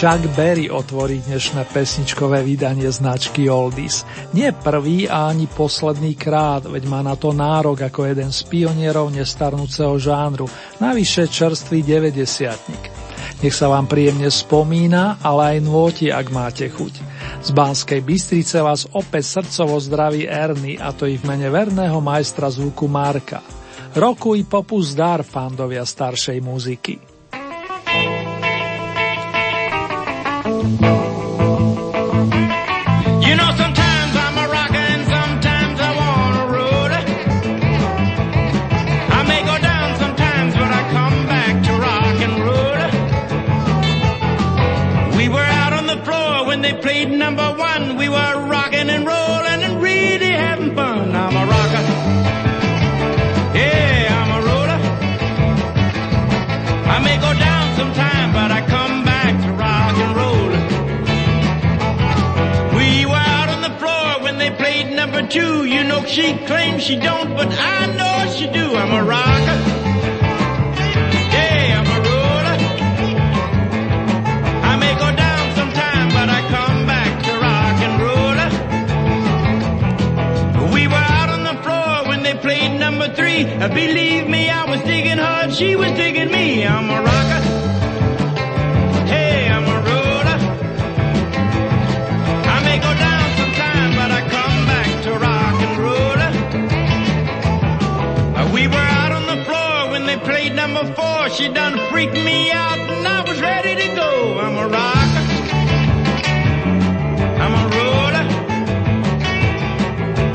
Chuck Berry otvorí dnešné pesničkové vydanie značky Oldies. Nie prvý a ani posledný krát, veď má na to nárok ako jeden z pionierov nestarnúceho žánru, navyše čerstvý 90 Nech sa vám príjemne spomína, ale aj nôti, ak máte chuť. Z Banskej Bystrice vás opäť srdcovo zdraví Erny, a to i v mene verného majstra zvuku Marka. Roku i popu fandovia staršej muziky. Thank you. She claims she don't, but I know she do. I'm a rocker. Yeah, I'm a roller. I may go down sometime, but I come back to rock and roll. We were out on the floor when they played number three. Believe me, I was digging her, she was digging me. I'm a rocker. She done freaked me out and I was ready to go. I'm a rocker. I'm a roller.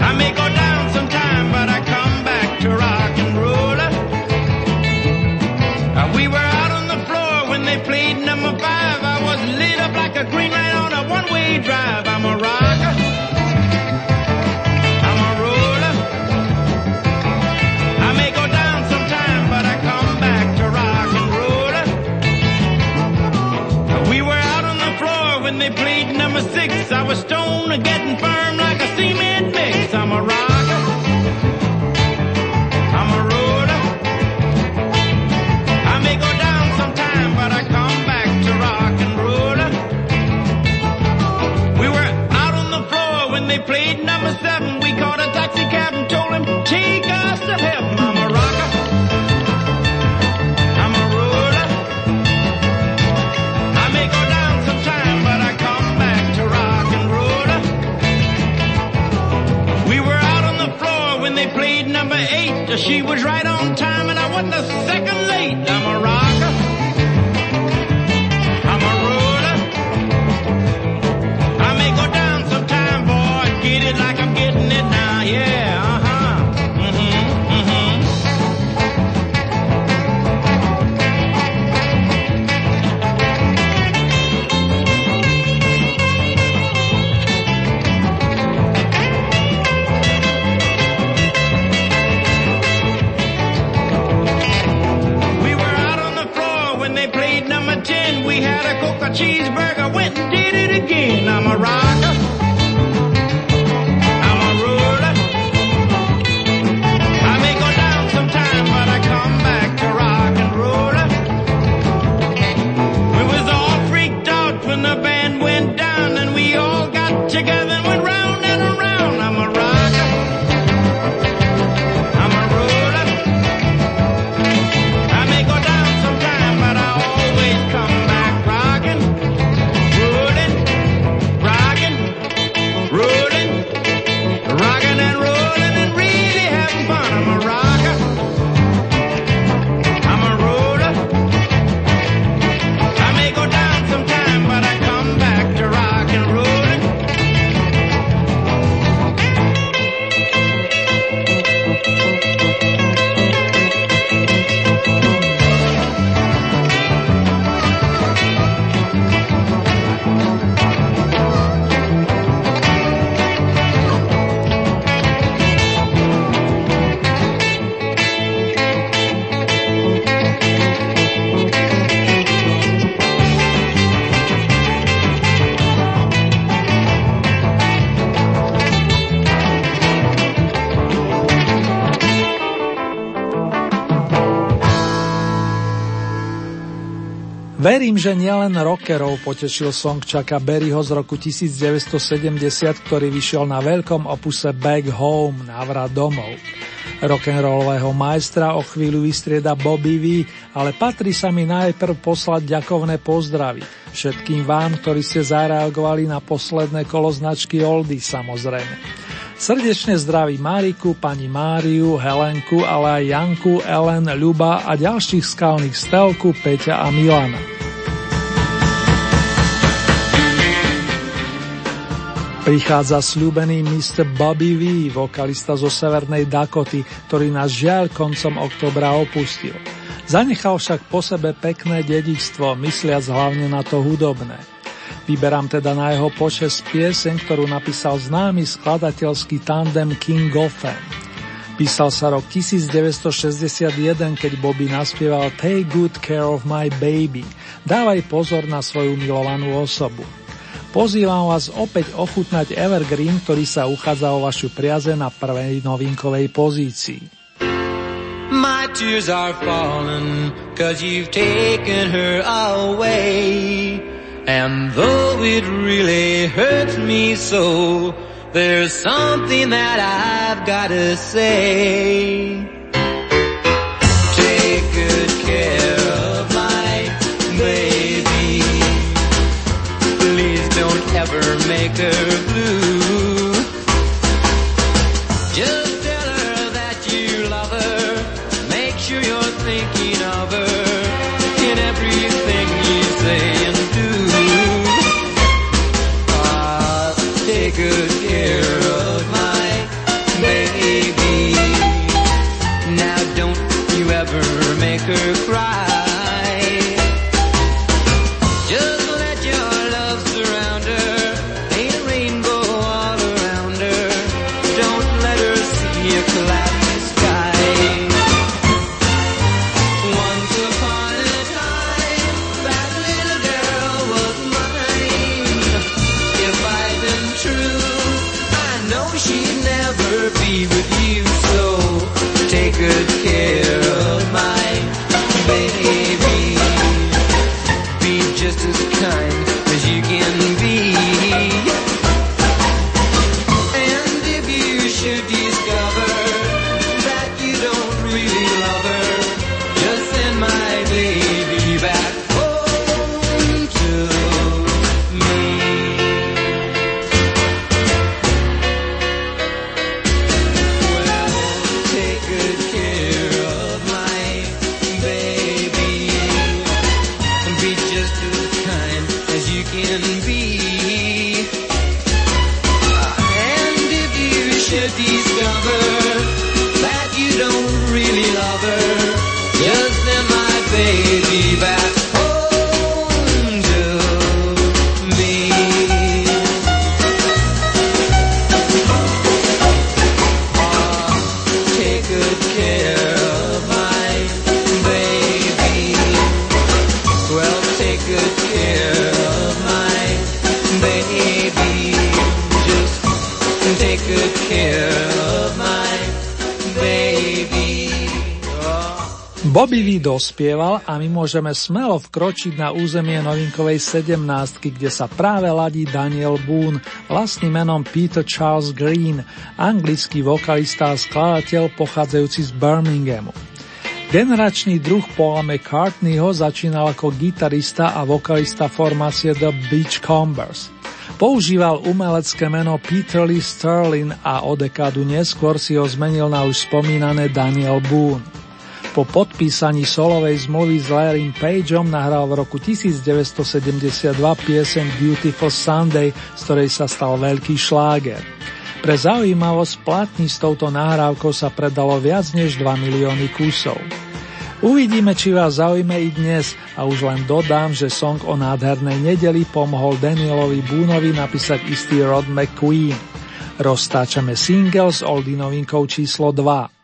I may go down sometime, but I come back to rock and roller. Uh, we were out on the floor when they played number five. I was lit up like a green light on a one-way drive. I'm a rocker. Verím, že nielen rockerov potešil song Chucka Berryho z roku 1970, ktorý vyšiel na veľkom opuse Back Home, návrat domov. Rock'n'rollového majstra o chvíľu vystrieda Bobby V, ale patrí sa mi najprv poslať ďakovné pozdravy. Všetkým vám, ktorí ste zareagovali na posledné kolo značky Oldy, samozrejme. Srdečne zdraví Máriku, pani Máriu, Helenku, ale aj Janku, Ellen, Ľuba a ďalších skalných Stelku, Peťa a Milana. Prichádza sľúbený Mr. Bobby V, vokalista zo Severnej Dakoty, ktorý nás žiaľ koncom oktobra opustil. Zanechal však po sebe pekné dedičstvo, mysliac hlavne na to hudobné. Vyberám teda na jeho počes piesen, ktorú napísal známy skladateľský tandem King Goffin. Písal sa rok 1961, keď Bobby naspieval Take good care of my baby. Dávaj pozor na svoju milovanú osobu. Pozývam vás opäť ochutnať Evergreen, ktorý sa uchádza o vašu priaze na prvej novinkovej pozícii. My tears are falling, cause you've taken her away. And though it really hurts me so, there's something that I've gotta say. Take good care Dospieval a my môžeme smelo vkročiť na územie novinkovej 17, kde sa práve ladí Daniel Boone, vlastným menom Peter Charles Green, anglický vokalista a skladateľ pochádzajúci z Birminghamu. Generačný druh Paula McCartneyho začínal ako gitarista a vokalista formácie The Beachcombers. Používal umelecké meno Peter Lee Sterling a o dekádu neskôr si ho zmenil na už spomínané Daniel Boone. Po podpísaní solovej zmluvy s Larrym Pageom nahral v roku 1972 piesen Beautiful Sunday, z ktorej sa stal veľký šláger. Pre zaujímavosť platní s touto nahrávkou sa predalo viac než 2 milióny kusov. Uvidíme, či vás zaujme i dnes a už len dodám, že song o nádhernej nedeli pomohol Danielovi Búnovi napísať istý Rod McQueen. Roztáčame single s Oldy novinkou číslo 2.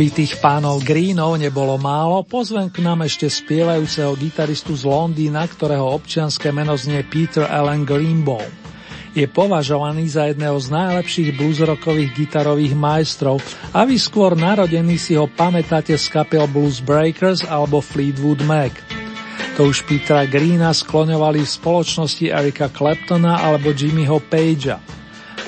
Aby tých pánov Greenov nebolo málo, pozvem k nám ešte spievajúceho gitaristu z Londýna, ktorého občianské meno znie Peter Allen Greenbaum. Je považovaný za jedného z najlepších bluesrockových gitarových majstrov a vy skôr narodení si ho pamätáte z kapel Blues Breakers alebo Fleetwood Mac. To už Petera Greena skloňovali v spoločnosti Erika Claptona alebo Jimmyho Pagea.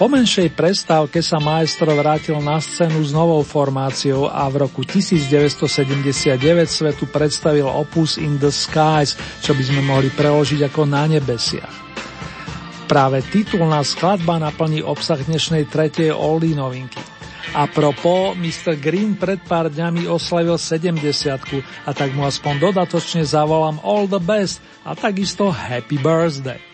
Po menšej prestávke sa maestro vrátil na scénu s novou formáciou a v roku 1979 svetu predstavil opus In the Skies, čo by sme mohli preložiť ako na nebesiach. Práve titulná skladba naplní obsah dnešnej tretej oldie novinky. A propo, Mr. Green pred pár dňami oslavil 70 a tak mu aspoň dodatočne zavolám all the best a takisto happy birthday.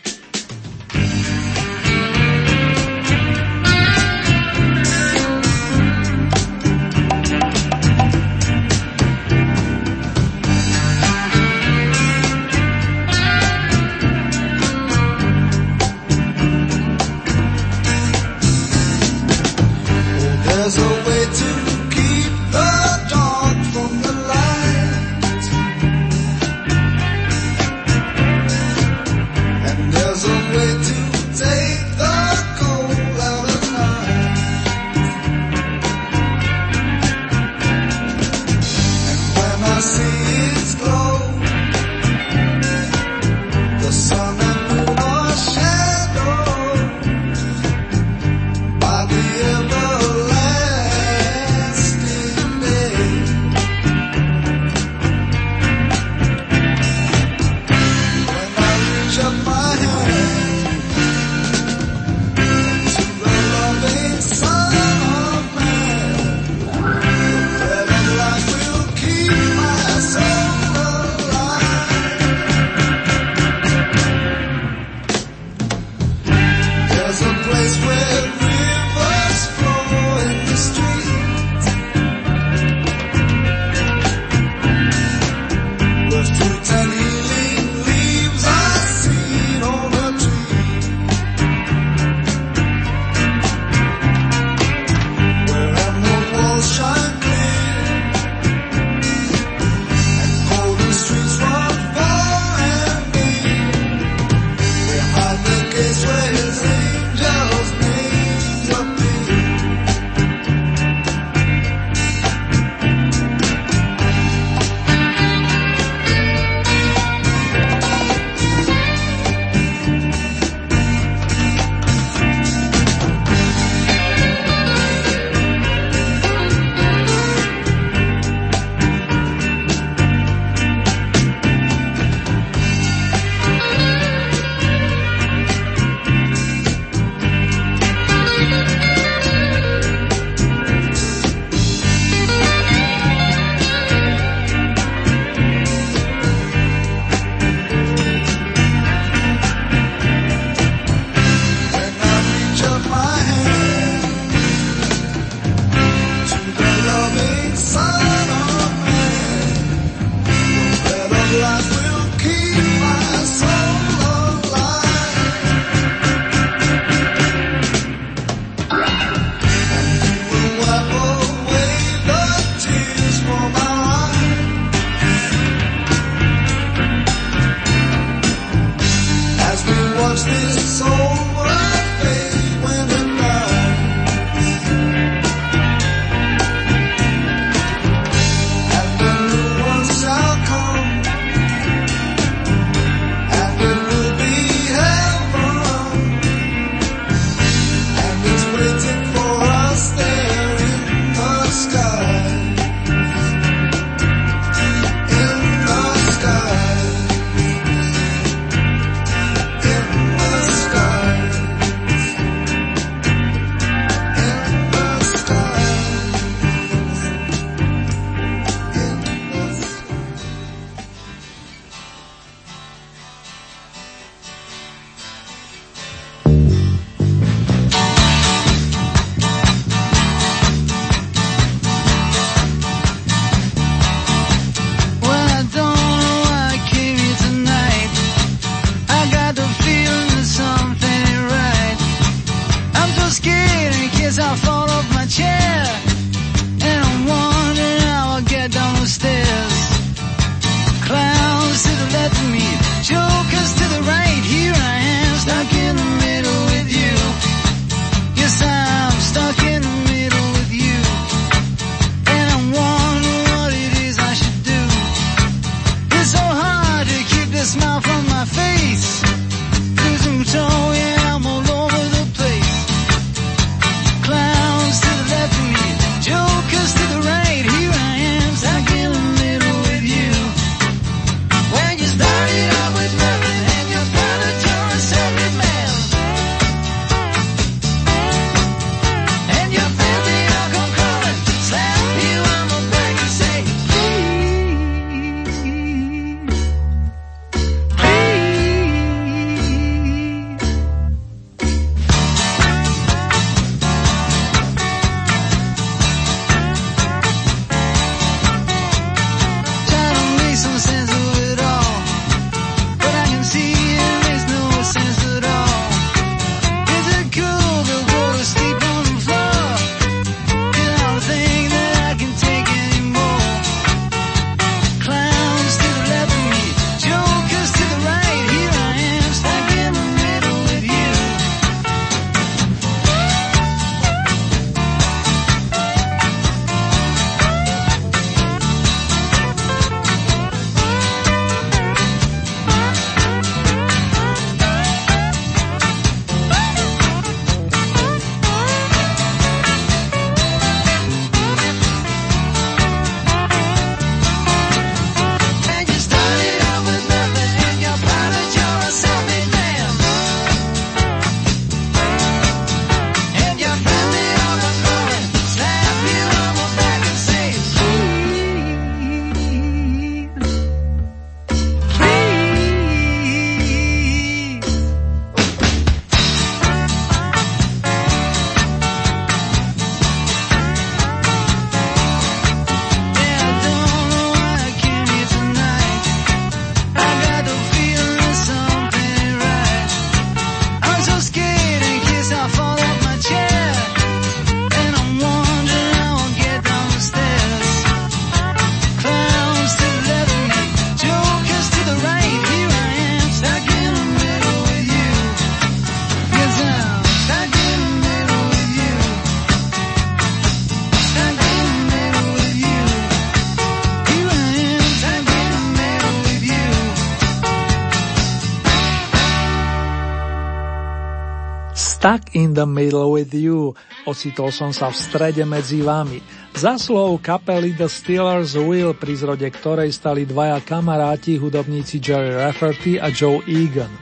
The middle with you, ocitol som sa v strede medzi vami. slov kapely The Steelers Will, pri zrode ktorej stali dvaja kamaráti, hudobníci Jerry Rafferty a Joe Egan.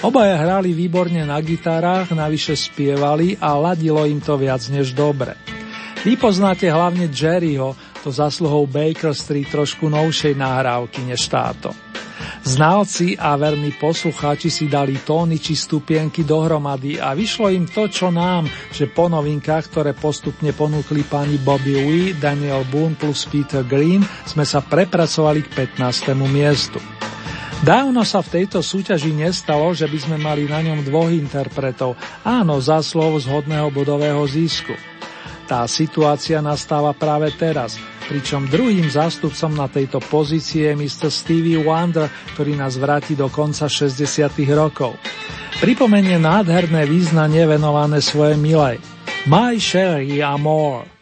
Obaja hrali výborne na gitárach, navyše spievali a ladilo im to viac než dobre. Vy poznáte hlavne Jerryho, to zasluhou Baker Street trošku novšej nahrávky než táto. Znalci a verní poslucháči si dali tóny či stupienky dohromady a vyšlo im to, čo nám, že po novinkách, ktoré postupne ponúkli pani Bobby Wee, Daniel Boone plus Peter Green, sme sa prepracovali k 15. miestu. Dávno sa v tejto súťaži nestalo, že by sme mali na ňom dvoch interpretov, áno, za slov zhodného bodového zisku. Tá situácia nastáva práve teraz – pričom druhým zástupcom na tejto pozícii je Mr. Stevie Wonder, ktorý nás vráti do konca 60. rokov. Pripomenie nádherné význanie venované svojej milej. My Sherry Amore.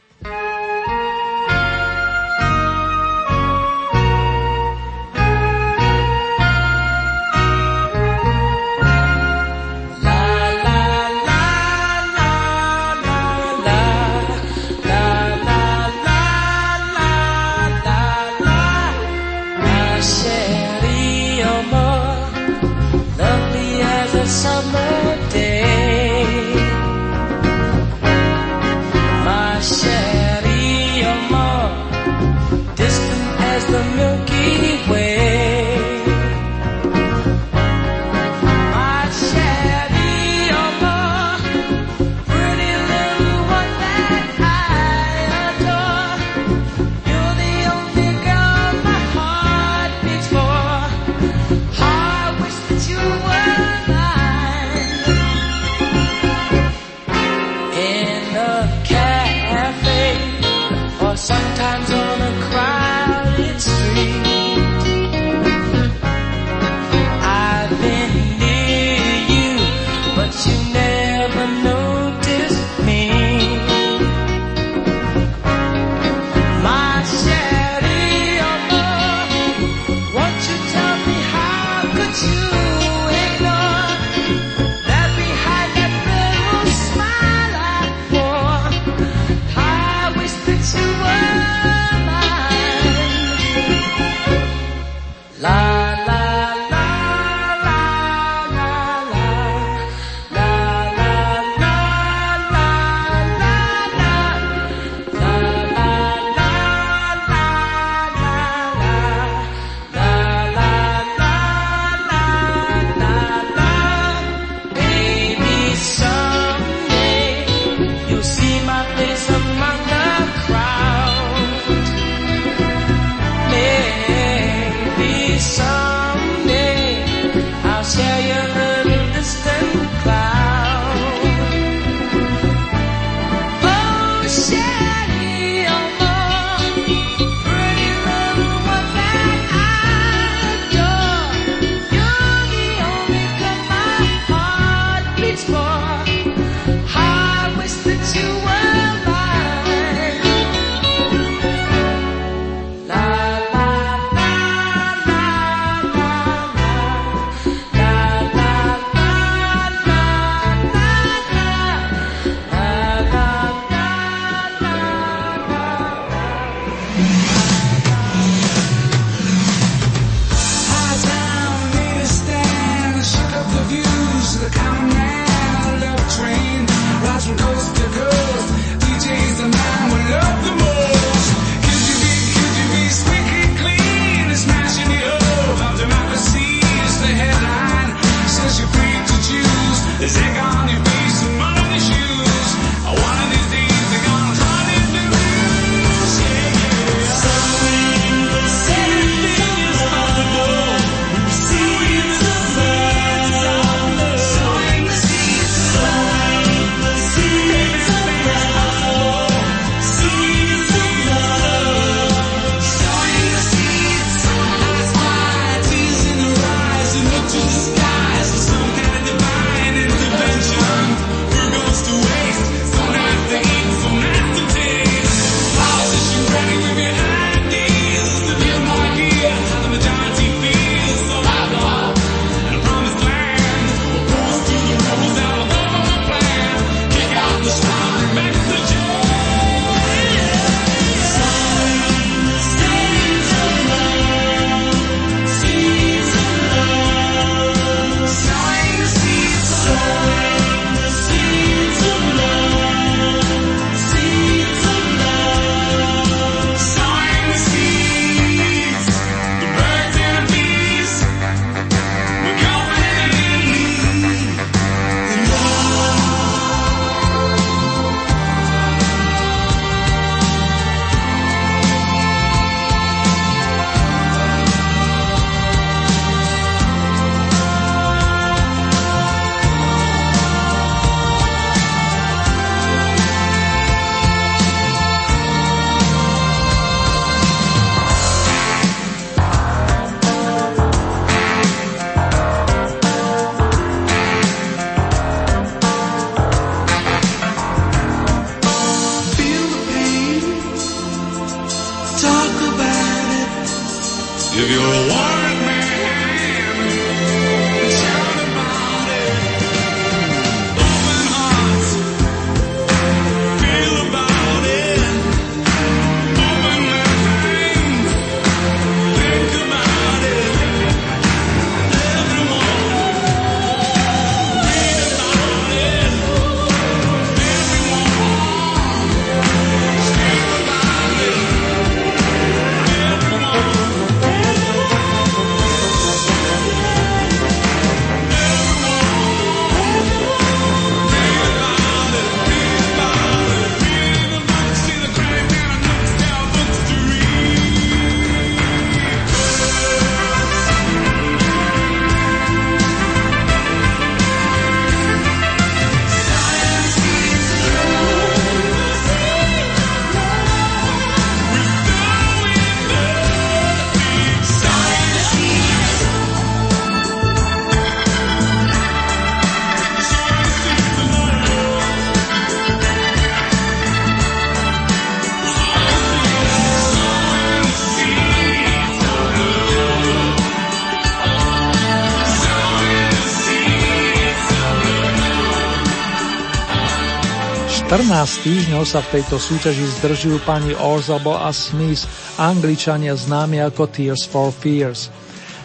14 týždňov sa v tejto súťaži zdržujú pani Orzabo a Smith, angličania známi ako Tears for Fears.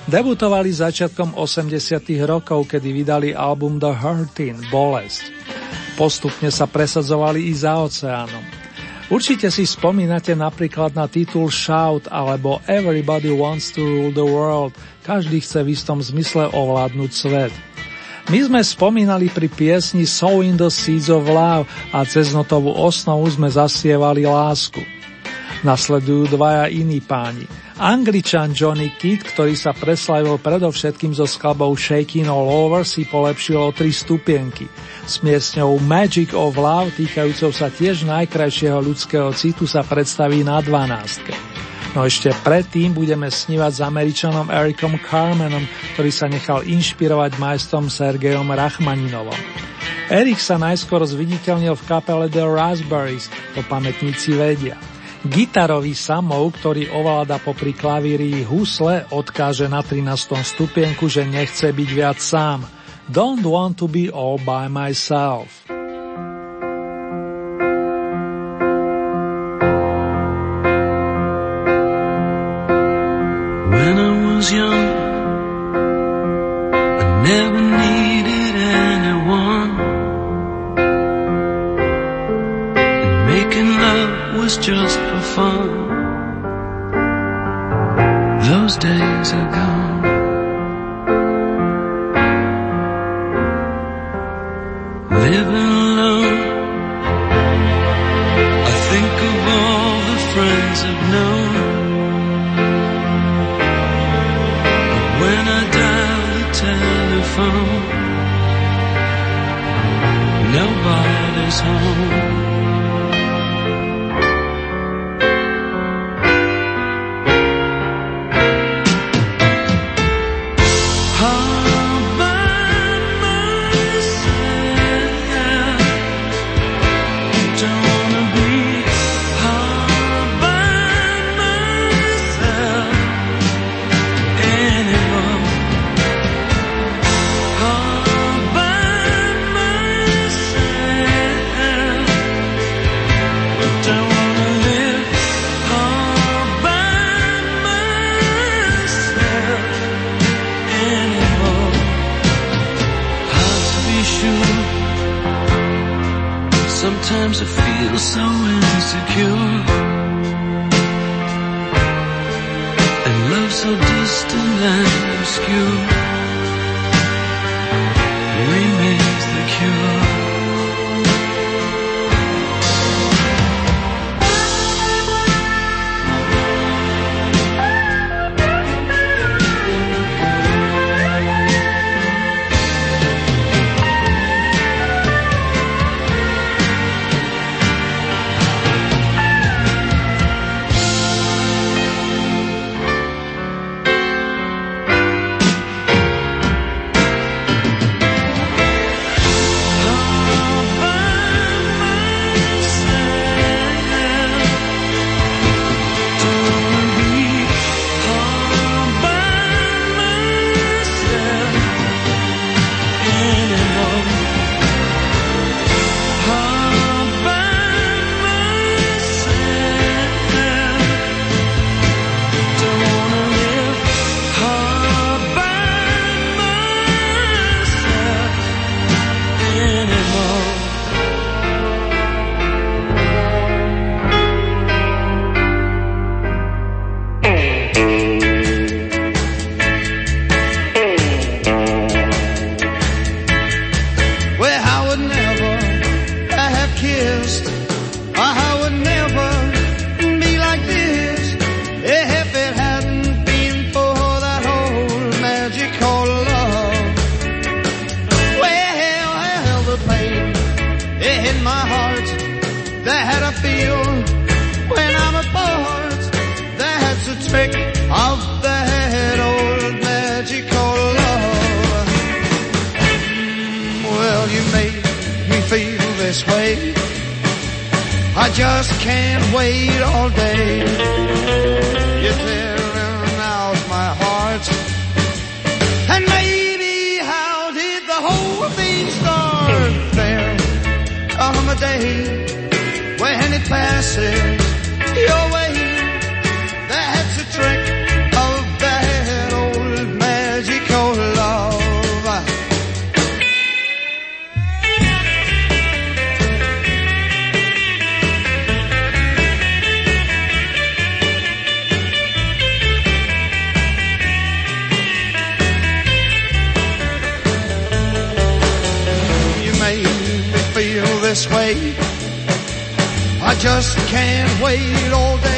Debutovali začiatkom 80 rokov, kedy vydali album The Hurting, Bolesť. Postupne sa presadzovali i za oceánom. Určite si spomínate napríklad na titul Shout alebo Everybody Wants to Rule the World, každý chce v istom zmysle ovládnuť svet. My sme spomínali pri piesni in the Seeds of Love a cez notovú osnovu sme zasievali lásku. Nasledujú dvaja iní páni. Angličan Johnny Kidd, ktorý sa preslavil predovšetkým so skladbou Shaking All Over, si polepšil o tri stupienky. S miestňou Magic of Love, týkajúcou sa tiež najkrajšieho ľudského citu, sa predstaví na dvanástke. No ešte predtým budeme snívať s Američanom Ericom Carmenom, ktorý sa nechal inšpirovať majstrom Sergejom Rachmaninovom. Erik sa najskôr zviditeľnil v kapele The Raspberries, to pamätníci vedia. Gitarový samov, ktorý ovláda popri klavíri husle, odkáže na 13. stupienku, že nechce byť viac sám. Don't want to be all by myself. Was just can't wait all day.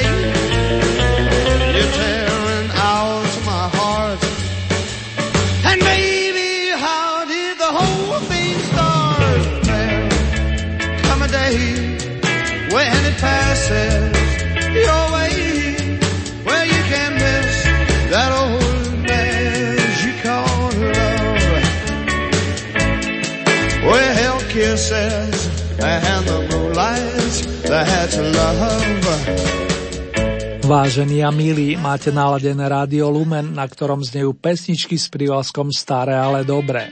Vážení a milí, máte naladené rádio Lumen, na ktorom znejú pesničky s prívlaskom Staré, ale dobré.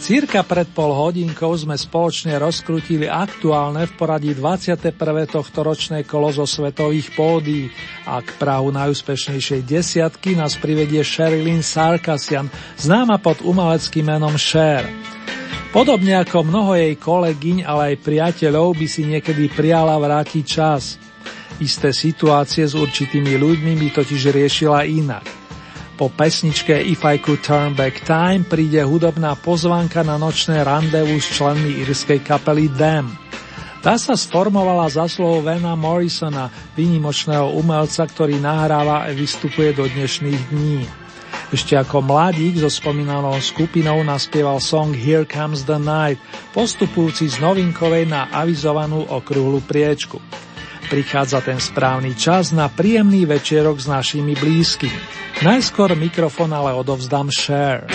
Cirka pred pol hodinkou sme spoločne rozkrutili aktuálne v poradí 21. tohto tohtoročné kolo zo svetových pódií a k Prahu najúspešnejšej desiatky nás privedie Sherilyn Sarkasian, známa pod umeleckým menom Cher. Podobne ako mnoho jej kolegyň, ale aj priateľov by si niekedy priala vrátiť čas. Isté situácie s určitými ľuďmi by totiž riešila inak. Po pesničke If I Could Turn Back Time príde hudobná pozvanka na nočné randevu s členmi írskej kapely Dam. Tá sa sformovala zasluhou Vena Morrisona, výnimočného umelca, ktorý nahráva a vystupuje do dnešných dní. Ešte ako mladík so spomínanou skupinou naspieval song Here Comes the Night, postupujúci z novinkovej na avizovanú okrúhlu priečku. Prichádza ten správny čas na príjemný večerok s našimi blízkymi. Najskôr mikrofon ale odovzdám Share.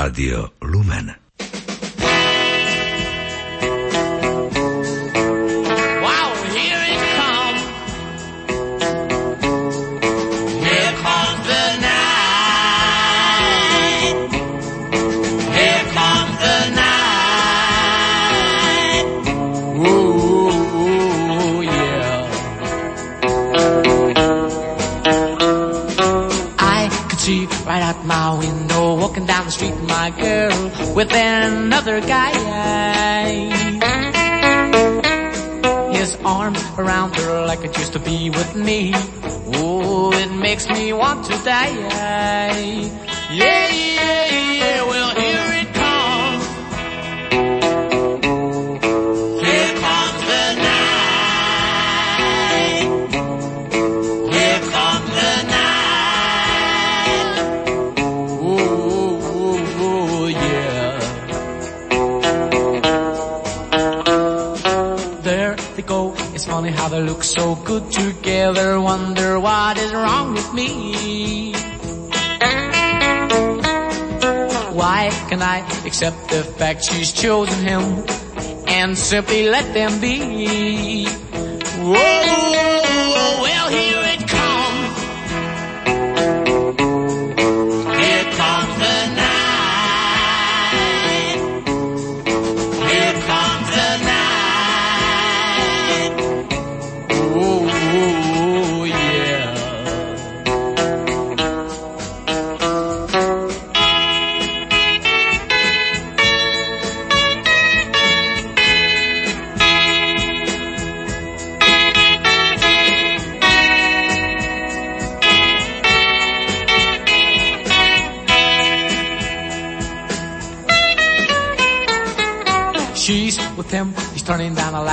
Rádio Lumen. My girl with another guy. His arms around her like it used to be with me. Oh, it makes me want to die. Yeah, so good together. Wonder what is wrong with me. Why can I accept the fact she's chosen him and simply let them be? Whoa,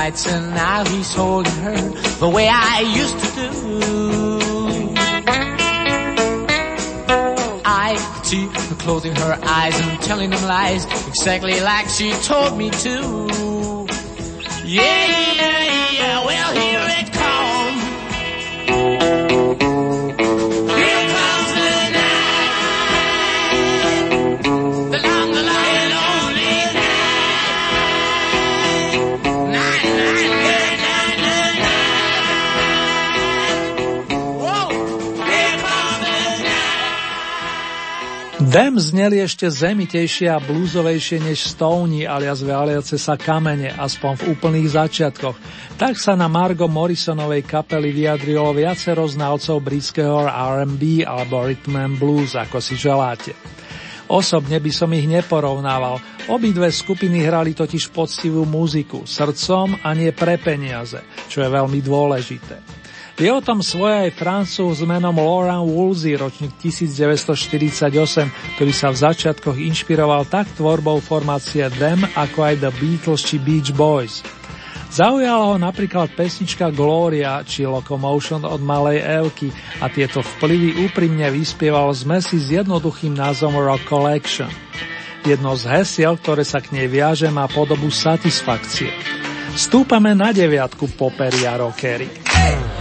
lights and now he's holding her the way I used to do. I see her closing her eyes and telling them lies exactly like she told me to. Yeah, Dem zneli ešte zemitejšie a blúzovejšie než Stony alias valiace sa kamene, aspoň v úplných začiatkoch. Tak sa na Margo Morrisonovej kapely vyjadrilo viacero znalcov britského R&B alebo rhythm and blues, ako si želáte. Osobne by som ich neporovnával. Obidve skupiny hrali totiž poctivú muziku, srdcom a nie pre peniaze, čo je veľmi dôležité. Je o tom svoje aj francúz menom Laurent Woolsey, ročník 1948, ktorý sa v začiatkoch inšpiroval tak tvorbou formácie Them, ako aj The Beatles či Beach Boys. Zaujala ho napríklad pesnička Gloria či Locomotion od Malej Evky a tieto vplyvy úprimne vyspieval zmesi s jednoduchým názvom Rock Collection. Jedno z hesiel, ktoré sa k nej viaže, má podobu satisfakcie. Stúpame na deviatku popery a rockery. On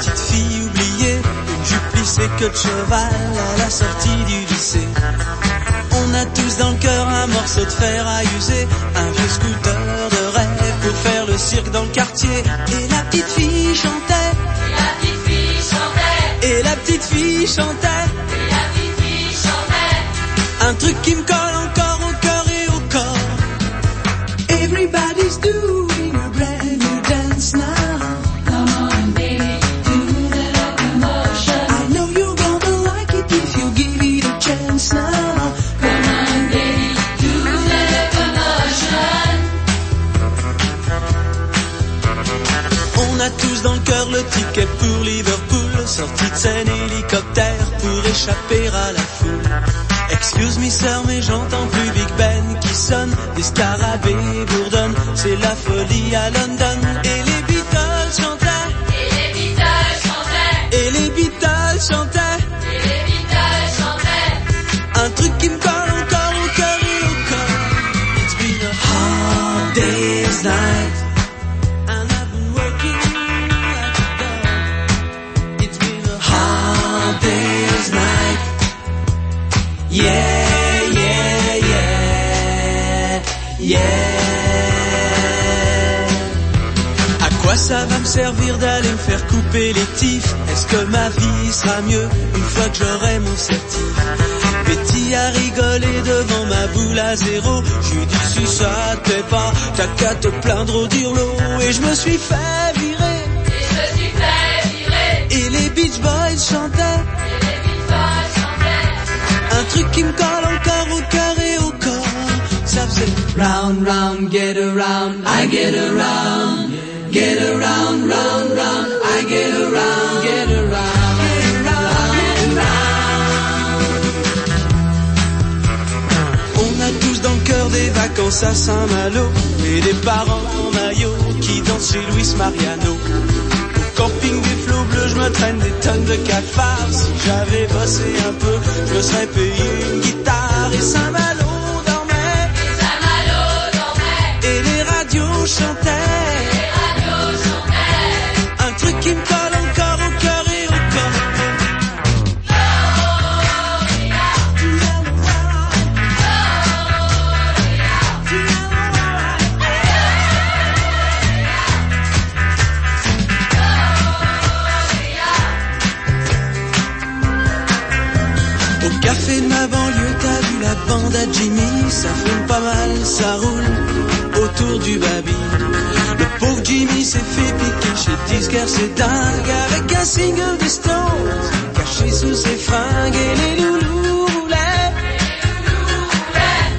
petite fille oubliée, une jupe plissée que de cheval à la sortie du lycée. On a tous dans le cœur un morceau de fer à user, un vieux scooter de rêve pour faire le cirque dans le quartier. Et la petite fille chantait, Et la petite fille chantait, et la petite fille chantait, et la petite fille chantait. un truc qui me colle encore au cœur et au corps. Everybody's doing Sortie de scène hélicoptère pour échapper à la foule. Excuse me sœur mais j'entends plus Big Ben qui sonne, des scarabées bourdonnent, c'est la folie à London. Servir d'aller me faire couper les tifs Est-ce que ma vie sera mieux une fois que j'aurai mon certif? Betty a rigolé devant ma boule à zéro. Je lui dis si ça te plaît pas, t'as qu'à te plaindre au dirlo. Et je me suis fait virer. Et je me suis fait virer. Et les Beach Boys chantaient. Et les Beach Boys chantaient. Un truc qui me colle encore au cœur et au corps. Ça faisait round, round, get around, I get around. Get around, round, round, I get around, get around. get around, get around. On a tous dans le cœur des vacances à Saint-Malo et des parents en maillot qui dansent chez Luis Mariano. Au camping des flots bleus, je me traîne des tonnes de cafards. Si j'avais bossé un peu, je me serais payé une guitare et Saint-Malo dormait Et Saint-Malo dormait. et les radios chantaient. Ça fume pas mal, ça roule autour du baby. Pauvre Jimmy s'est fait piquer chez Disquaire, c'est dingue, avec un single des Stones, caché sous ses fringues, et les loulous roulaient,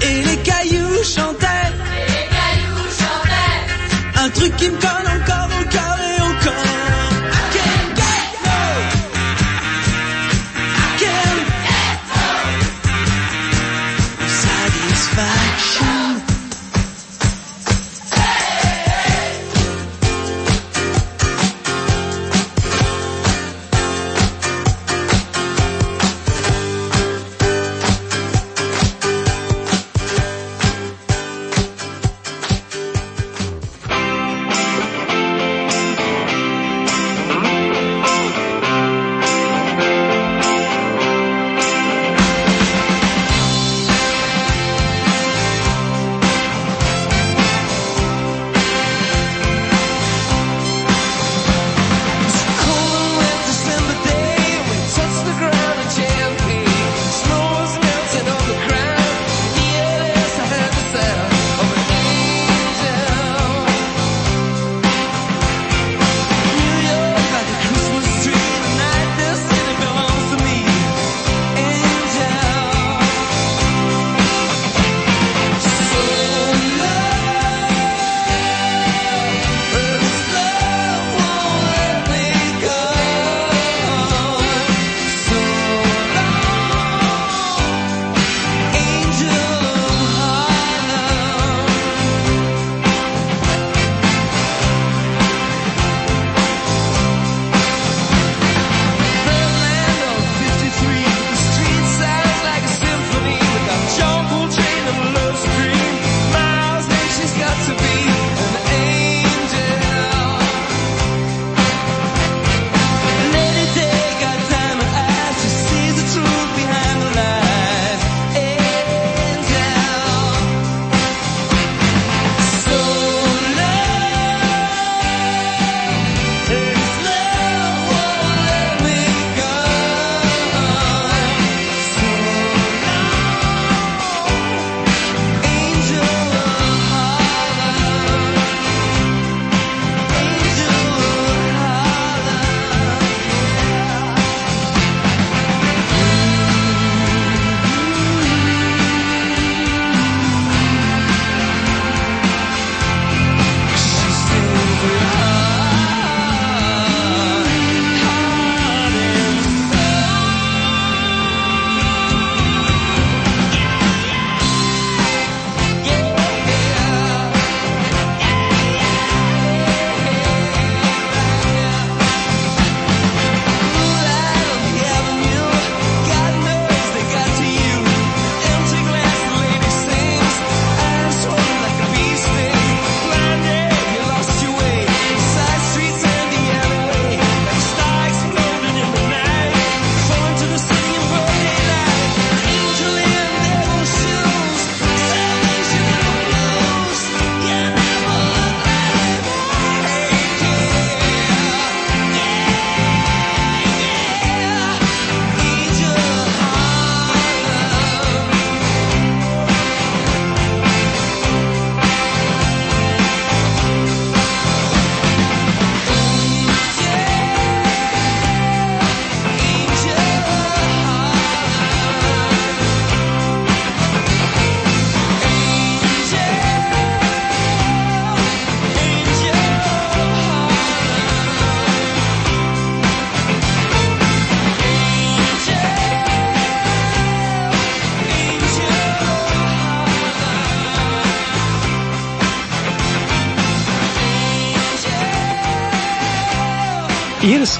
et les cailloux chantaient, Et les cailloux chantaient. un truc qui me colle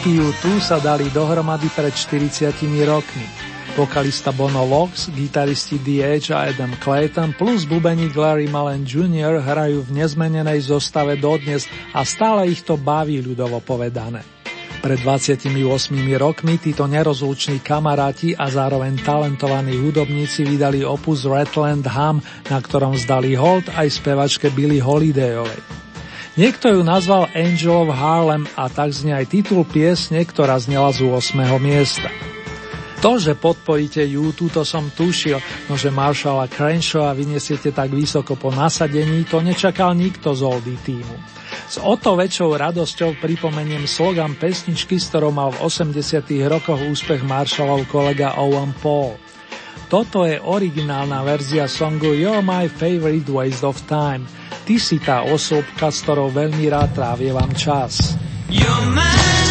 Írsky U2 sa dali dohromady pred 40 rokmi. Vokalista Bono Lox, gitaristi The a Adam Clayton plus bubeník Larry Mullen Jr. hrajú v nezmenenej zostave dodnes a stále ich to baví ľudovo povedané. Pred 28 rokmi títo nerozluční kamaráti a zároveň talentovaní hudobníci vydali opus Redland Hum, na ktorom zdali hold aj spevačke Billy Holidayovej. Niekto ju nazval Angel of Harlem a tak znie aj titul piesne, ktorá znela z 8. miesta. To, že podpojíte YouTube, to som tušil, no že Marshalla Crenshawa vyniesiete tak vysoko po nasadení, to nečakal nikto z Oldy týmu. S o to väčšou radosťou pripomeniem slogan pesničky, s ktorou mal v 80 rokoch úspech Marshallov kolega Owen Paul. Toto je originálna verzia songu You're My Favorite Waste of Time – Ty si tá osobka, s ktorou veľmi rád trávievam čas. You're mine.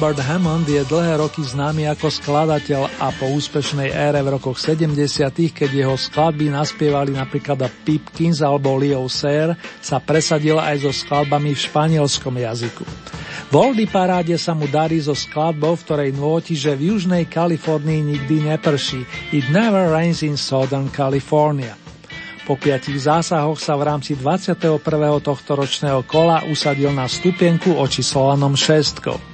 Albert Hammond je dlhé roky známy ako skladateľ a po úspešnej ére v rokoch 70., keď jeho skladby naspievali napríklad Pipkins alebo Leo Sayer, sa presadil aj so skladbami v španielskom jazyku. V paráde sa mu darí so skladbou, v ktorej nôti, že v južnej Kalifornii nikdy neprší. It never rains in Southern California. Po piatich zásahoch sa v rámci 21. tohto ročného kola usadil na stupienku očíslovanom šestkou.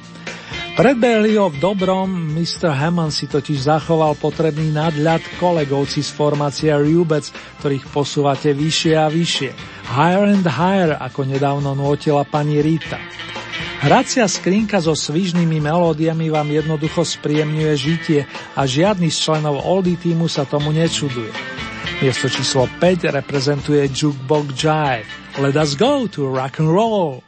Predbehli ho v dobrom, Mr. Hammond si totiž zachoval potrebný nadľad kolegovci z formácie Rubec, ktorých posúvate vyššie a vyššie. Higher and higher, ako nedávno notila pani Rita. Hracia skrinka so svižnými melódiami vám jednoducho spríjemňuje žitie a žiadny z členov Oldie týmu sa tomu nečuduje. Miesto číslo 5 reprezentuje Jukebox Jive. Let us go to rock and roll.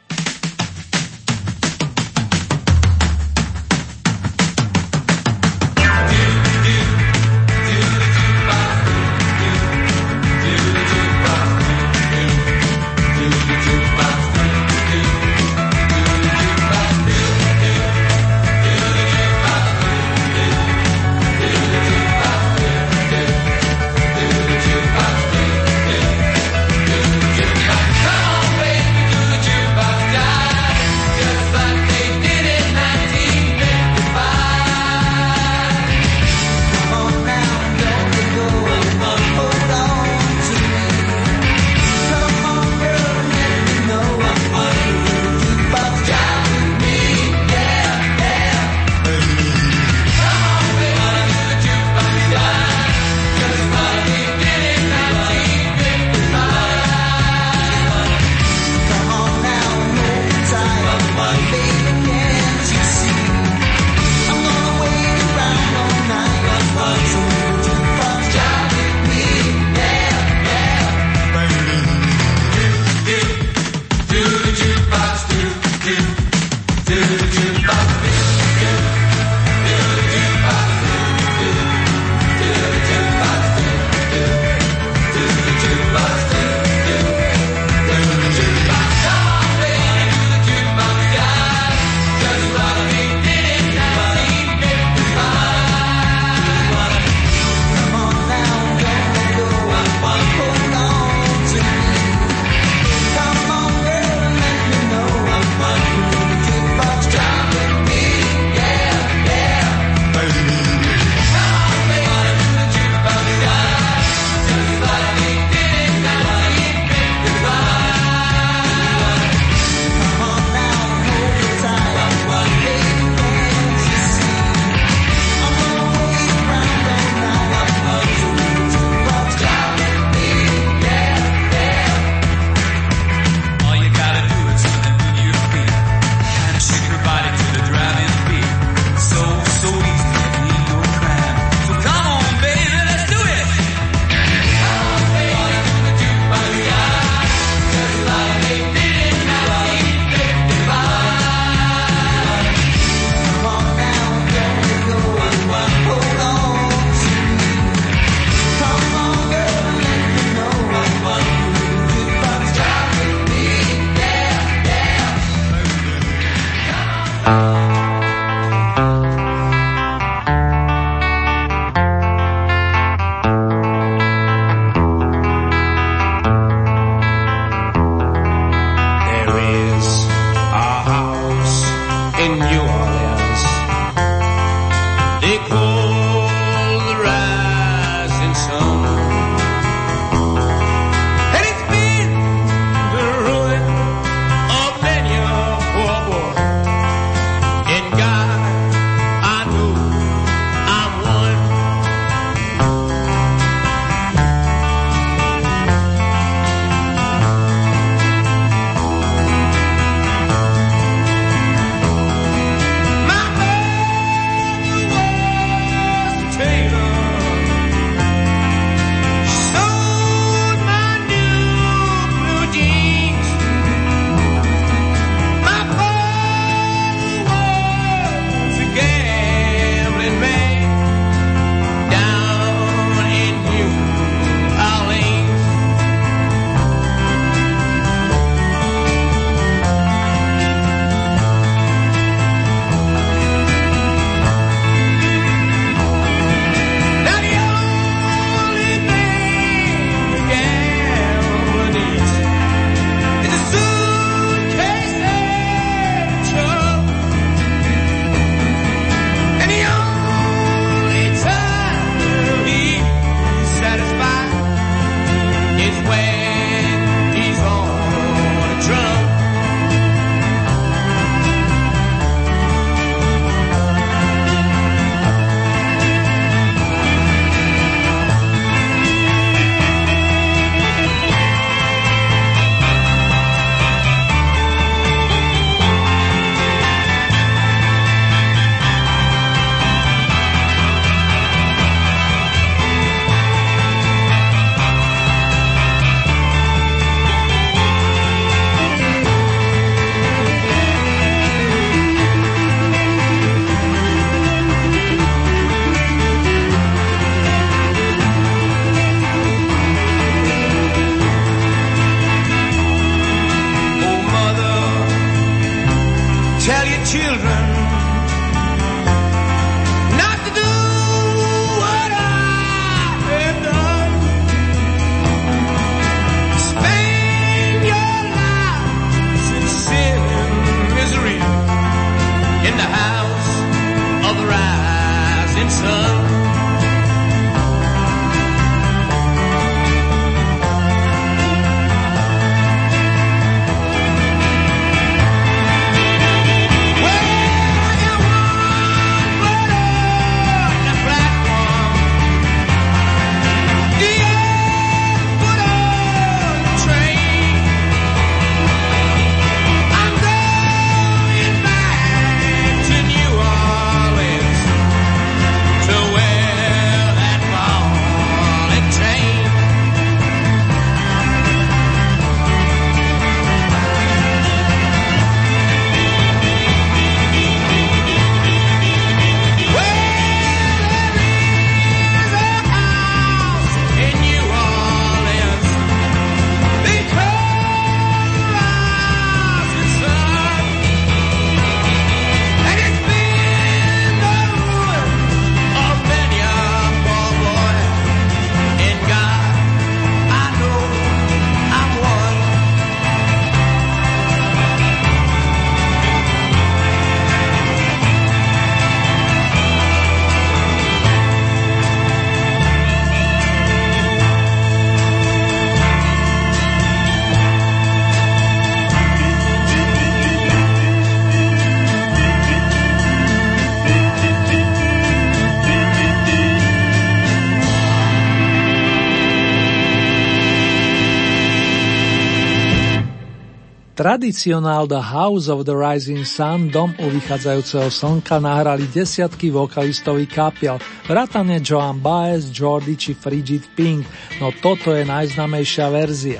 Tradicionál The House of the Rising Sun, dom u vychádzajúceho slnka, nahrali desiatky vokalistový kapiel, vrátane Joan Baez, Jordi či Frigid Pink, no toto je najznamejšia verzia.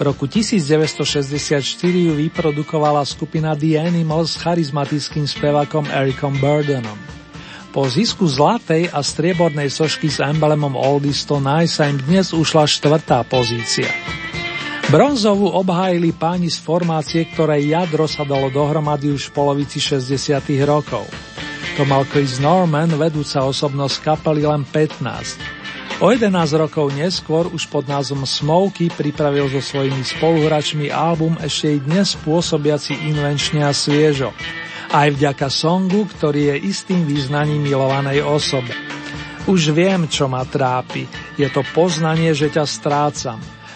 V roku 1964 ju vyprodukovala skupina The Animals s charizmatickým spevakom Ericom Burdenom. Po zisku zlatej a striebornej sošky s emblemom Oldies to Nice sa im dnes ušla štvrtá pozícia. Bronzovú obhájili páni z formácie, ktorej jadro sa dalo dohromady už v polovici 60. rokov. To mal Chris Norman, vedúca osobnosť kapely len 15. O 11 rokov neskôr už pod názvom Smokey pripravil so svojimi spoluhráčmi album ešte i dnes pôsobiaci invenčne a sviežo. Aj vďaka songu, ktorý je istým význaním milovanej osobe. Už viem, čo ma trápi. Je to poznanie, že ťa strácam.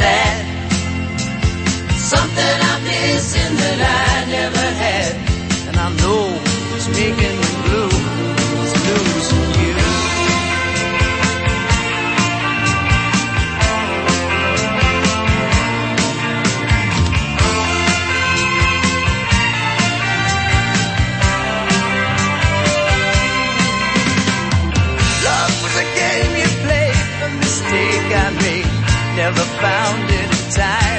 sad. Something I miss in the night. inside.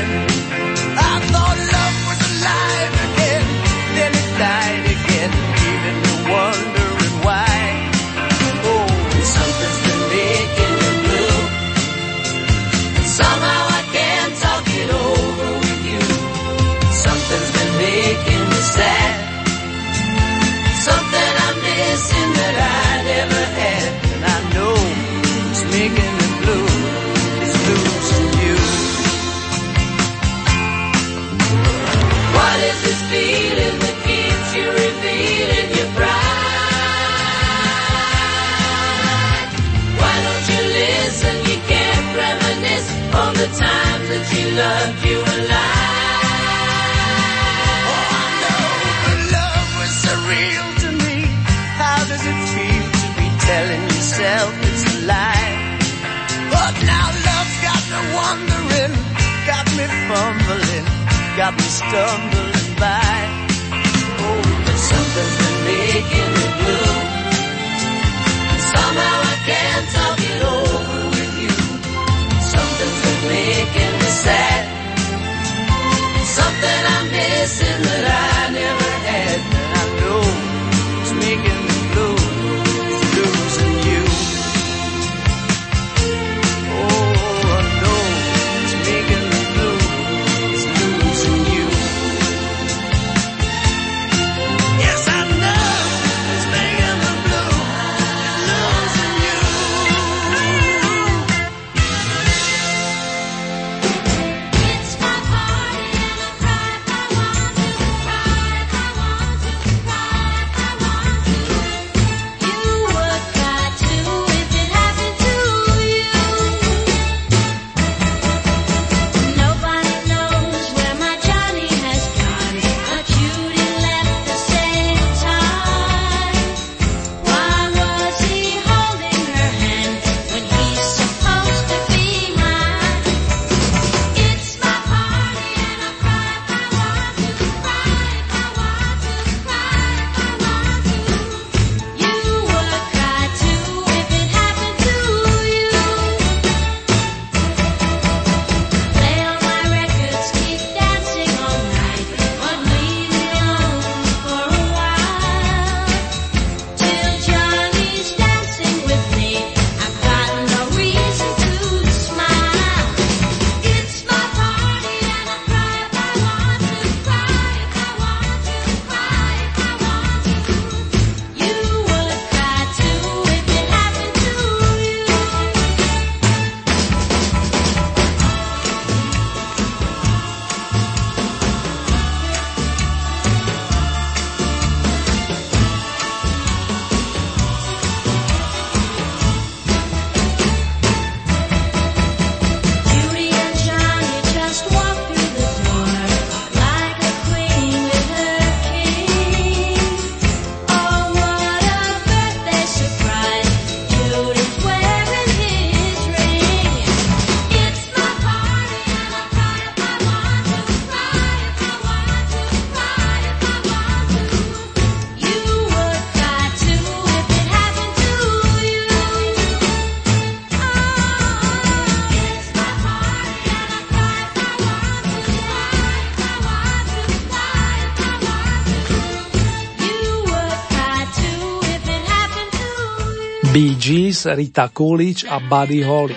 Gees, Rita Coolidge a Buddy Holly.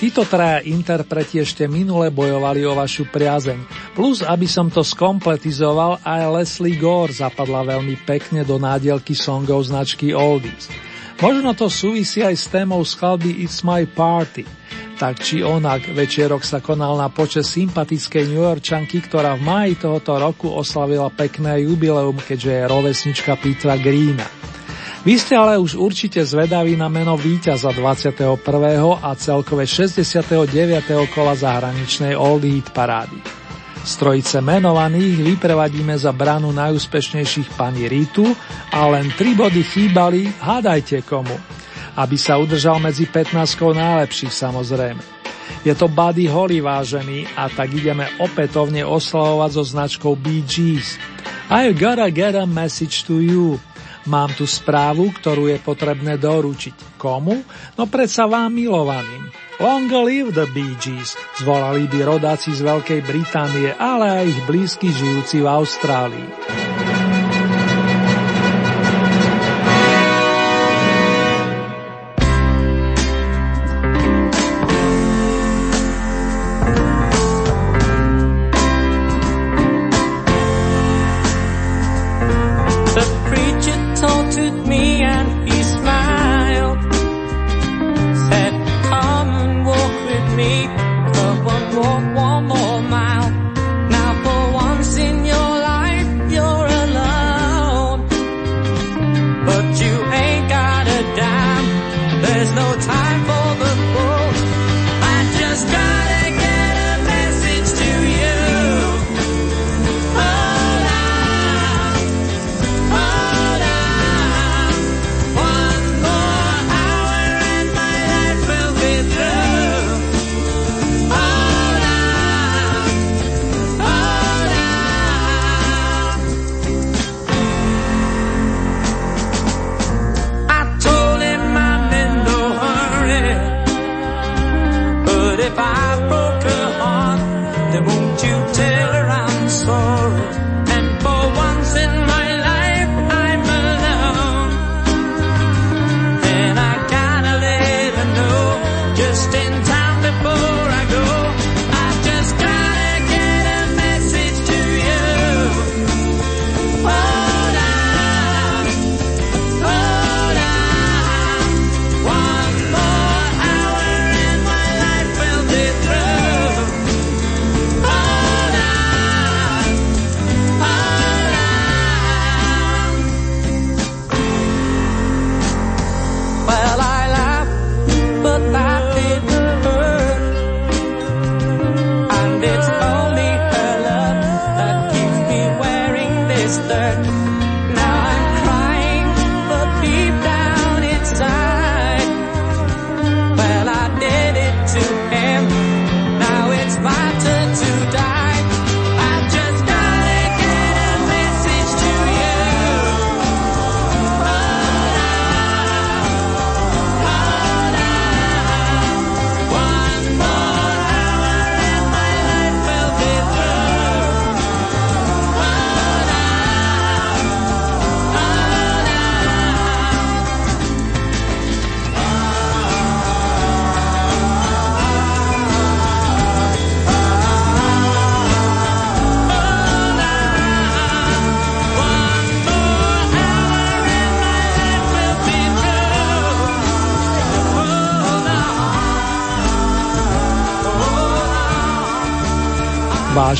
Títo traja interpreti ešte minule bojovali o vašu priazeň. Plus, aby som to skompletizoval, aj Leslie Gore zapadla veľmi pekne do nádielky songov značky Oldies. Možno to súvisí aj s témou skladby It's My Party. Tak či onak, večerok sa konal na počas sympatickej New Yorkčanky, ktorá v máji tohoto roku oslavila pekné jubileum, keďže je rovesnička Petra Greena. Vy ste ale už určite zvedaví na meno víťaza 21. a celkové 69. kola zahraničnej Old Heat parády. Z menovaných vyprevadíme za branu najúspešnejších pani Ritu a len tri body chýbali, hádajte komu. Aby sa udržal medzi 15 najlepších samozrejme. Je to Buddy Holly vážený a tak ideme opätovne oslavovať so značkou Bee Gees. I gotta get a message to you – Mám tu správu, ktorú je potrebné doručiť. Komu? No predsa vám milovaným. Long live the Bee Gees, zvolali by rodáci z Veľkej Británie, ale aj ich blízky žijúci v Austrálii.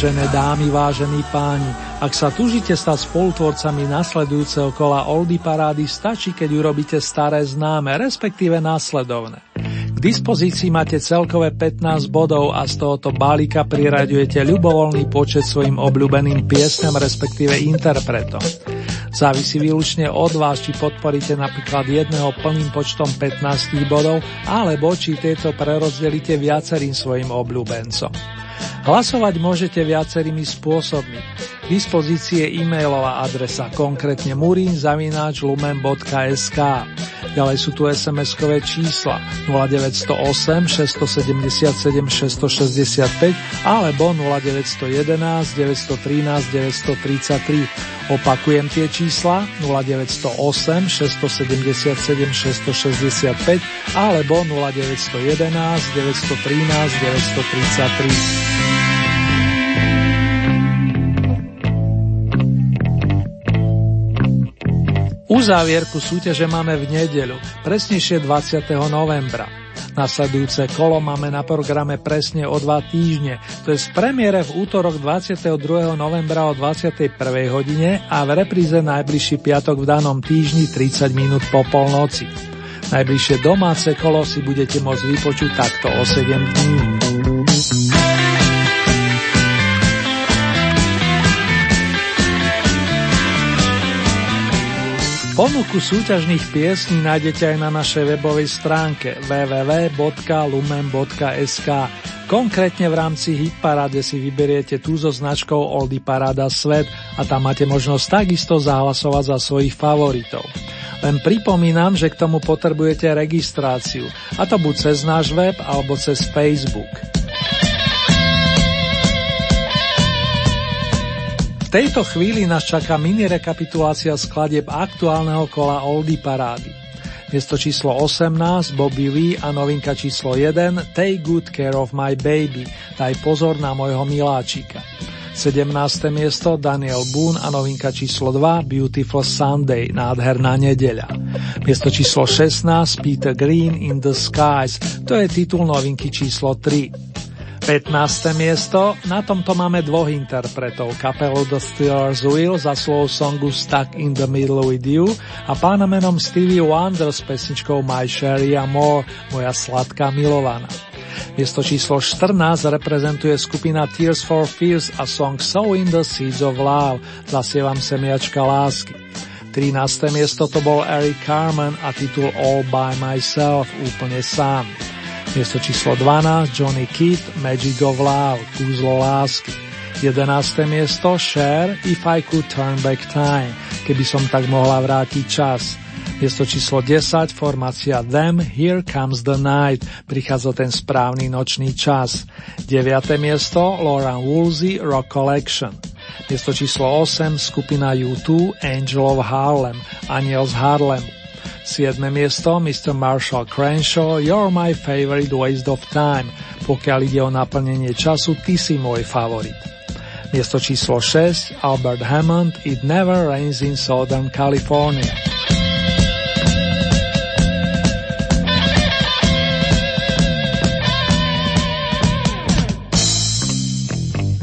Vážené dámy, vážení páni, ak sa tužite stať spolutvorcami nasledujúceho kola Oldy Parády, stačí, keď urobíte staré známe, respektíve následovné. K dispozícii máte celkové 15 bodov a z tohoto balíka priraďujete ľubovoľný počet svojim obľúbeným piesňam, respektíve interpretom. Závisí výlučne od vás, či podporíte napríklad jedného plným počtom 15 bodov, alebo či tieto prerozdelíte viacerým svojim obľúbencom. Hlasovať môžete viacerými spôsobmi. dispozícii je e-mailová adresa, konkrétne murinzavináčlumen.sk. Ďalej sú tu SMS-kové čísla 0908 677 665 alebo 0911 913 933. Opakujem tie čísla 0908 677 665 alebo 0911 913 933. Uzávierku súťaže máme v nedeľu, presnejšie 20. novembra. Nasledujúce kolo máme na programe presne o dva týždne, to je z premiére v útorok 22. novembra o 21. hodine a v repríze najbližší piatok v danom týždni 30 minút po polnoci. Najbližšie domáce kolo si budete môcť vypočuť takto o 7 dní. Ponuku súťažných piesní nájdete aj na našej webovej stránke www.lumen.sk. Konkrétne v rámci Hitparáde si vyberiete tú so značkou Oldy Paráda Svet a tam máte možnosť takisto zahlasovať za svojich favoritov. Len pripomínam, že k tomu potrebujete registráciu, a to buď cez náš web alebo cez Facebook. Tejto chvíli nás čaká mini rekapitulácia skladieb aktuálneho kola Oldy Parády. Miesto číslo 18 Bobby Lee a novinka číslo 1 Take Good Care of My Baby, daj pozor na mojho miláčika. 17. miesto Daniel Boone a novinka číslo 2 Beautiful Sunday, nádherná nedeľa. Miesto číslo 16 Peter Green In the Skies, to je titul novinky číslo 3. 15. miesto, na tomto máme dvoch interpretov, kapelu The Steelers Wheel za slovo songu Stuck in the Middle with You a pána menom Stevie Wonder s pesničkou My Sherry a More, moja sladká milovaná. Miesto číslo 14 reprezentuje skupina Tears for Fears a song So in the Seeds of Love, zasievam semiačka lásky. 13. miesto to bol Eric Carmen a titul All by Myself, úplne sám. Miesto číslo 12 Johnny Keith Magic of Love, Kúzlo lásky. 11. miesto Share If I Could Turn Back Time, keby som tak mohla vrátiť čas. Miesto číslo 10 formácia Them Here Comes the Night, prichádza ten správny nočný čas. 9. miesto Lauren Woolsey Rock Collection. Miesto číslo 8 skupina U2 Angel of Harlem, Aniel z Harlemu. 7. miesto Mr. Marshall Crenshaw You're my favorite waste of time. Pokiaľ ide o naplnenie času, ty si môj favorit. Miesto číslo 6 Albert Hammond It Never Rains in Southern California.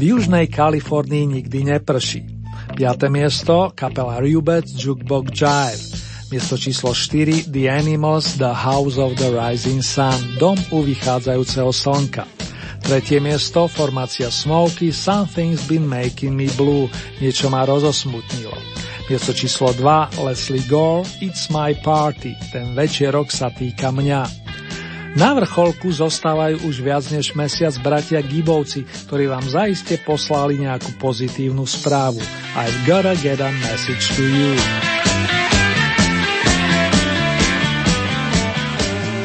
V južnej Kalifornii nikdy neprší. 5. miesto kapela Rubet Jukebox Jive. Miesto číslo 4 The Animals The House of the Rising Sun Dom u vychádzajúceho slnka. Tretie miesto formácia Smokey Something's Been Making Me Blue Niečo ma rozosmutnilo. Miesto číslo 2 Leslie Gore It's My Party Ten večerok sa týka mňa. Na vrcholku zostávajú už viac než mesiac bratia Gibovci, ktorí vám zaiste poslali nejakú pozitívnu správu. I've gotta get a message to you.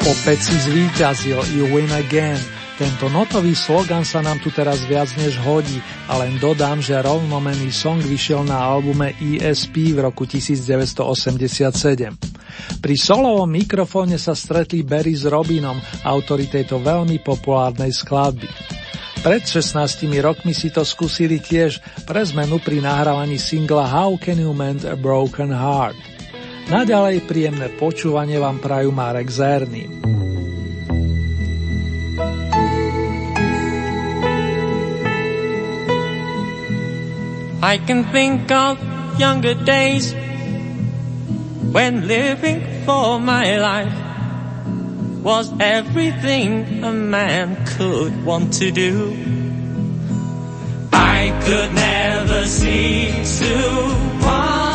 Opäť si zvíťazil, you win again. Tento notový slogan sa nám tu teraz viac než hodí a len dodám, že rovnomený song vyšiel na albume ESP v roku 1987. Pri solovom mikrofóne sa stretli Barry s Robinom, autori tejto veľmi populárnej skladby. Pred 16 rokmi si to skúsili tiež pre zmenu pri nahrávaní singla How Can You Mend a Broken Heart. Naďalej príjemné počúvanie vám prajú Marek Zerný. I can think of younger days when living for my life was everything a man could want to do. I could never see tomorrow. sorrows.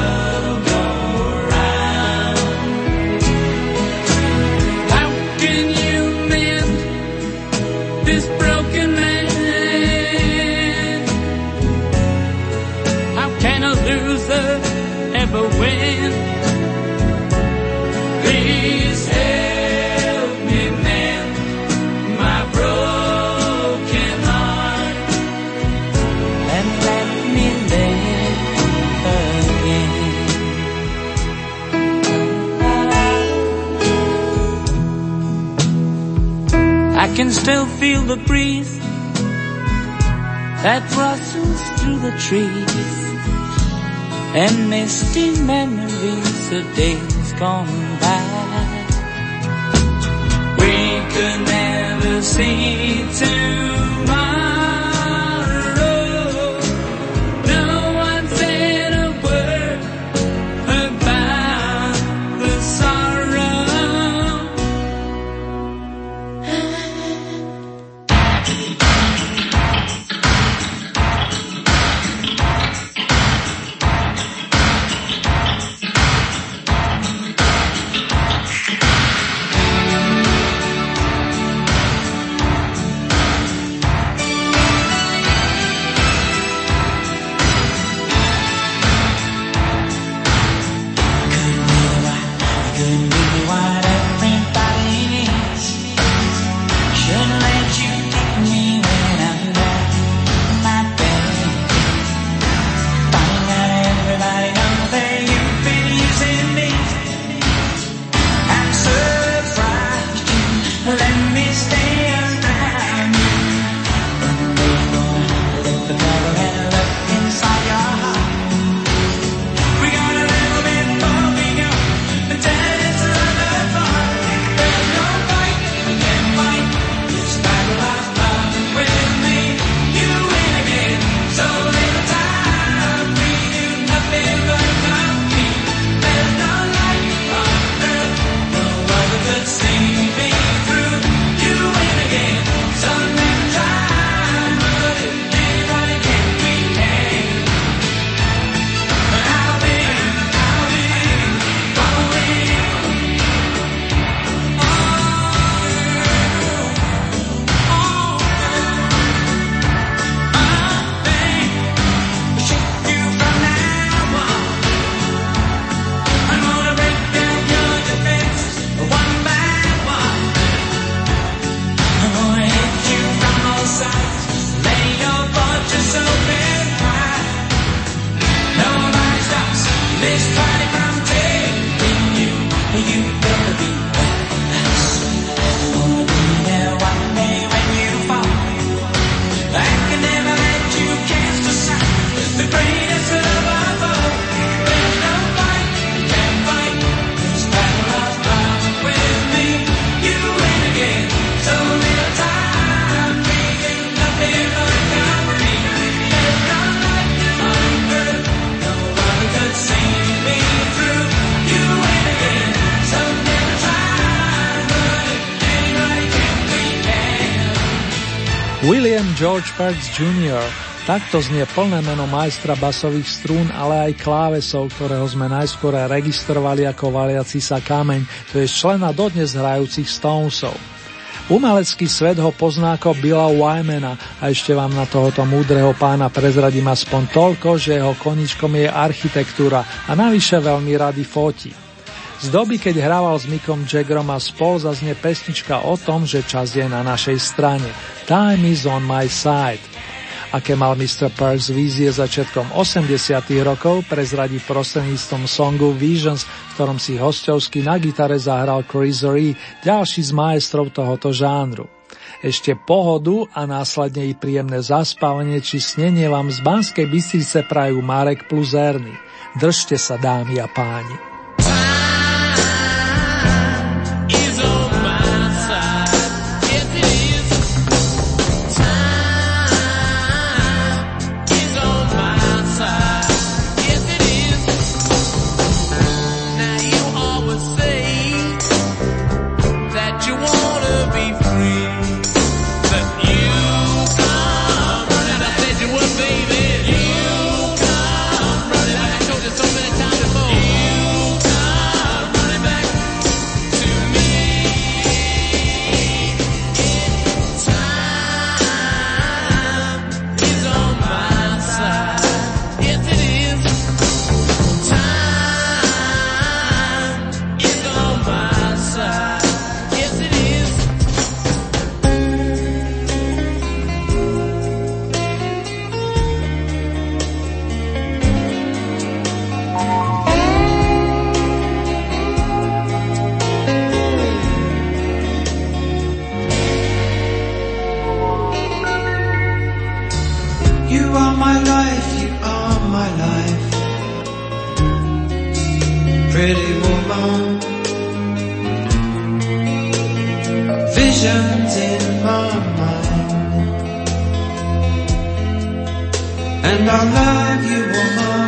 still feel the breeze that rustles through the trees and misty memories of days gone by. We could never see tomorrow. George Perks Jr. Takto znie plné meno majstra basových strún, ale aj klávesov, ktorého sme najskôr registrovali ako valiaci sa kameň, to je člena dodnes hrajúcich Stonesov. Umelecký svet ho pozná ako Billa Wymana a ešte vám na tohoto múdreho pána prezradím aspoň toľko, že jeho koničkom je architektúra a navyše veľmi rady fotí. Z doby, keď hrával s Mikom Jaggerom a spol zaznie pesnička o tom, že čas je na našej strane. Time is on my side. Aké mal Mr. Perks vízie začiatkom 80 rokov, prezradí prostredníctvom songu Visions, v ktorom si hostovsky na gitare zahral Chris Ree, ďalší z maestrov tohoto žánru. Ešte pohodu a následne i príjemné zaspávanie či snenie vám z Banskej Bystrice prajú Marek plus Erny. Držte sa dámy a páni. And I love you, woman.